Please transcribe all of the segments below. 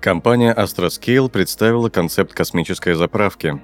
Компания Astroscale представила концепт космической заправки.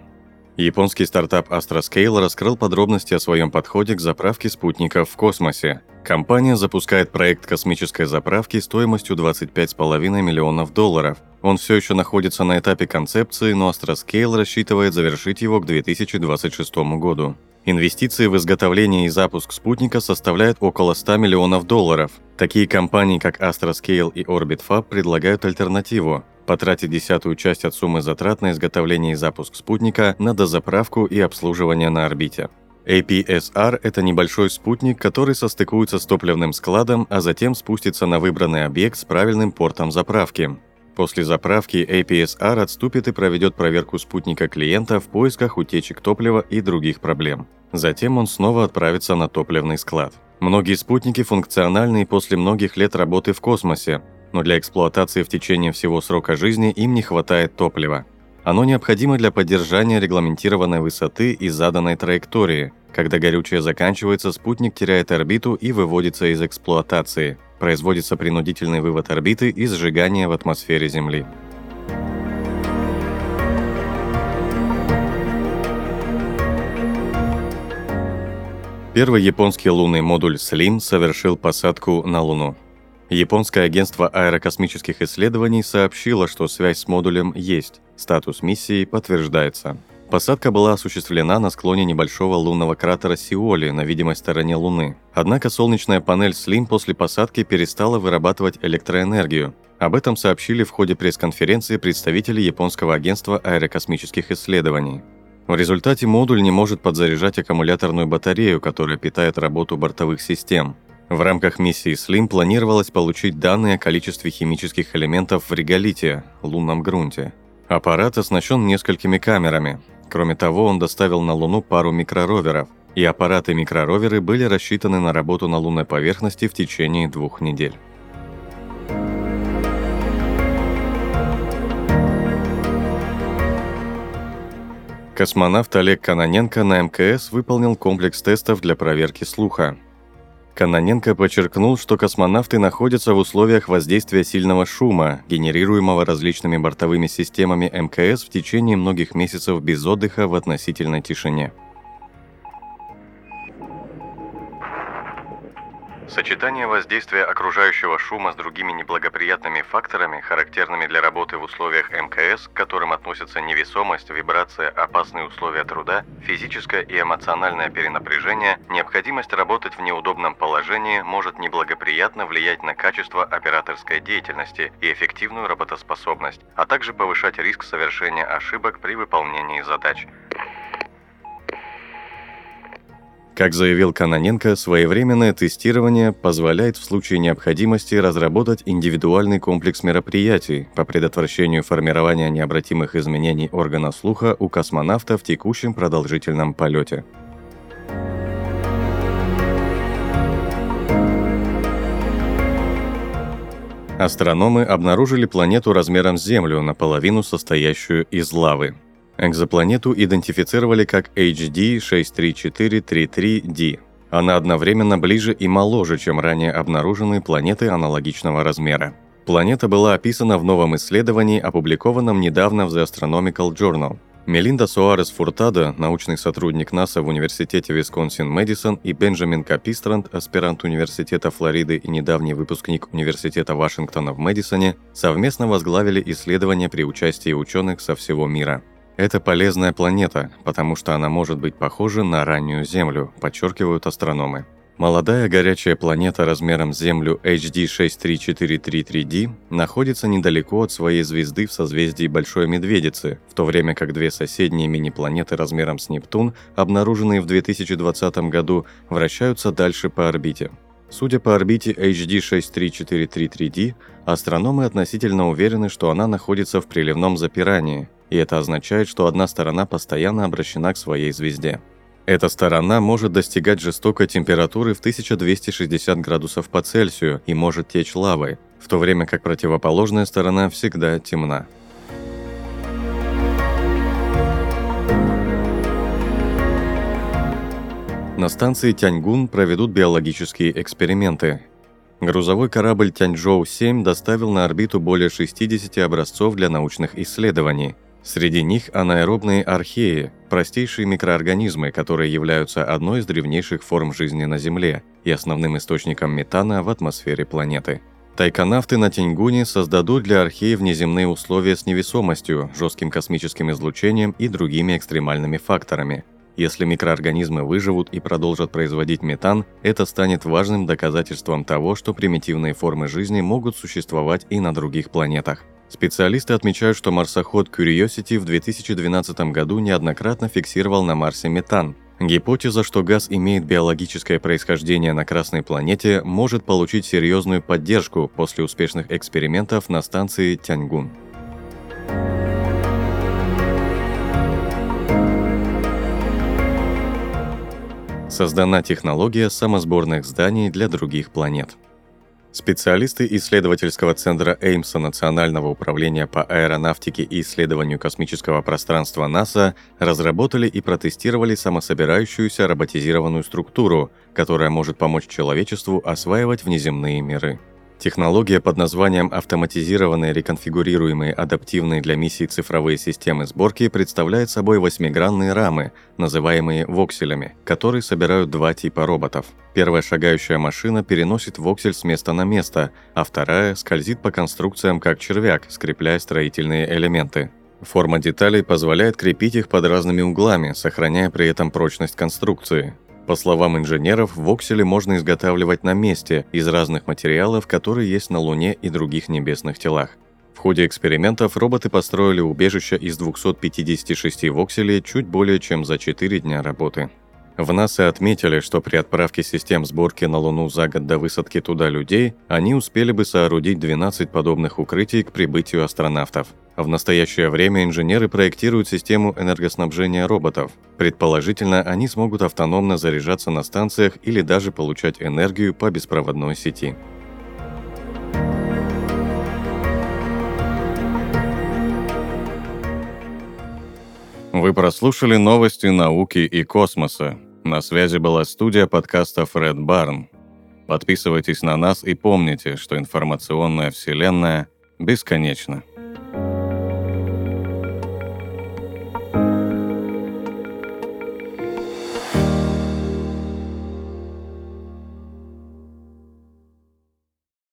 Японский стартап Astroscale раскрыл подробности о своем подходе к заправке спутников в космосе. Компания запускает проект космической заправки стоимостью 25,5 миллионов долларов. Он все еще находится на этапе концепции, но Astroscale рассчитывает завершить его к 2026 году. Инвестиции в изготовление и запуск спутника составляют около 100 миллионов долларов. Такие компании, как Astroscale и OrbitFab, предлагают альтернативу – потратить десятую часть от суммы затрат на изготовление и запуск спутника на дозаправку и обслуживание на орбите. APSR – это небольшой спутник, который состыкуется с топливным складом, а затем спустится на выбранный объект с правильным портом заправки. После заправки APSR отступит и проведет проверку спутника клиента в поисках утечек топлива и других проблем. Затем он снова отправится на топливный склад. Многие спутники функциональны после многих лет работы в космосе, но для эксплуатации в течение всего срока жизни им не хватает топлива. Оно необходимо для поддержания регламентированной высоты и заданной траектории. Когда горючее заканчивается, спутник теряет орбиту и выводится из эксплуатации – производится принудительный вывод орбиты и сжигание в атмосфере Земли. Первый японский лунный модуль SLIM совершил посадку на Луну. Японское агентство аэрокосмических исследований сообщило, что связь с модулем есть, статус миссии подтверждается. Посадка была осуществлена на склоне небольшого лунного кратера Сиоли на видимой стороне Луны. Однако солнечная панель Слим после посадки перестала вырабатывать электроэнергию. Об этом сообщили в ходе пресс-конференции представители японского агентства аэрокосмических исследований. В результате модуль не может подзаряжать аккумуляторную батарею, которая питает работу бортовых систем. В рамках миссии SLIM планировалось получить данные о количестве химических элементов в реголите, лунном грунте. Аппарат оснащен несколькими камерами. Кроме того, он доставил на Луну пару микророверов, и аппараты микророверы были рассчитаны на работу на лунной поверхности в течение двух недель. Космонавт Олег Каноненко на МКС выполнил комплекс тестов для проверки слуха. Каноненко подчеркнул, что космонавты находятся в условиях воздействия сильного шума, генерируемого различными бортовыми системами МКС в течение многих месяцев без отдыха в относительной тишине. Сочетание воздействия окружающего шума с другими неблагоприятными факторами, характерными для работы в условиях МКС, к которым относятся невесомость, вибрация, опасные условия труда, физическое и эмоциональное перенапряжение, необходимость работать в неудобном положении может неблагоприятно влиять на качество операторской деятельности и эффективную работоспособность, а также повышать риск совершения ошибок при выполнении задач. Как заявил Каноненко, своевременное тестирование позволяет в случае необходимости разработать индивидуальный комплекс мероприятий по предотвращению формирования необратимых изменений органа слуха у космонавта в текущем продолжительном полете. Астрономы обнаружили планету размером с Землю, наполовину состоящую из лавы. Экзопланету идентифицировали как HD 63433D. Она одновременно ближе и моложе, чем ранее обнаруженные планеты аналогичного размера. Планета была описана в новом исследовании, опубликованном недавно в The Astronomical Journal. Мелинда Суарес Фуртадо, научный сотрудник НАСА в Университете Висконсин-Мэдисон, и Бенджамин Капистранд, аспирант Университета Флориды и недавний выпускник Университета Вашингтона в Мэдисоне, совместно возглавили исследование при участии ученых со всего мира – это полезная планета, потому что она может быть похожа на раннюю Землю, подчеркивают астрономы. Молодая горячая планета размером с Землю HD 63433D находится недалеко от своей звезды в созвездии Большой Медведицы, в то время как две соседние мини-планеты размером с Нептун, обнаруженные в 2020 году, вращаются дальше по орбите. Судя по орбите HD 63433D, астрономы относительно уверены, что она находится в приливном запирании, и это означает, что одна сторона постоянно обращена к своей звезде. Эта сторона может достигать жестокой температуры в 1260 градусов по Цельсию и может течь лавой, в то время как противоположная сторона всегда темна. На станции Тяньгун проведут биологические эксперименты. Грузовой корабль Тяньчжоу-7 доставил на орбиту более 60 образцов для научных исследований. Среди них анаэробные археи, простейшие микроорганизмы, которые являются одной из древнейших форм жизни на Земле и основным источником метана в атмосфере планеты. Тайконавты на Тяньгуне создадут для археев внеземные условия с невесомостью, жестким космическим излучением и другими экстремальными факторами – если микроорганизмы выживут и продолжат производить метан, это станет важным доказательством того, что примитивные формы жизни могут существовать и на других планетах. Специалисты отмечают, что марсоход Curiosity в 2012 году неоднократно фиксировал на Марсе метан. Гипотеза, что газ имеет биологическое происхождение на Красной планете, может получить серьезную поддержку после успешных экспериментов на станции Тяньгун. Создана технология самосборных зданий для других планет. Специалисты исследовательского центра Эймса Национального управления по аэронавтике и исследованию космического пространства НАСА разработали и протестировали самособирающуюся роботизированную структуру, которая может помочь человечеству осваивать внеземные миры. Технология под названием «Автоматизированные реконфигурируемые адаптивные для миссий цифровые системы сборки» представляет собой восьмигранные рамы, называемые вокселями, которые собирают два типа роботов. Первая шагающая машина переносит воксель с места на место, а вторая скользит по конструкциям как червяк, скрепляя строительные элементы. Форма деталей позволяет крепить их под разными углами, сохраняя при этом прочность конструкции. По словам инженеров, воксели можно изготавливать на месте из разных материалов, которые есть на Луне и других небесных телах. В ходе экспериментов роботы построили убежище из 256 вокселей чуть более чем за 4 дня работы. В НАСА отметили, что при отправке систем сборки на Луну за год до высадки туда людей, они успели бы соорудить 12 подобных укрытий к прибытию астронавтов – в настоящее время инженеры проектируют систему энергоснабжения роботов. Предположительно, они смогут автономно заряжаться на станциях или даже получать энергию по беспроводной сети. Вы прослушали новости науки и космоса. На связи была студия подкаста Фред Барн. Подписывайтесь на нас и помните, что информационная вселенная бесконечна.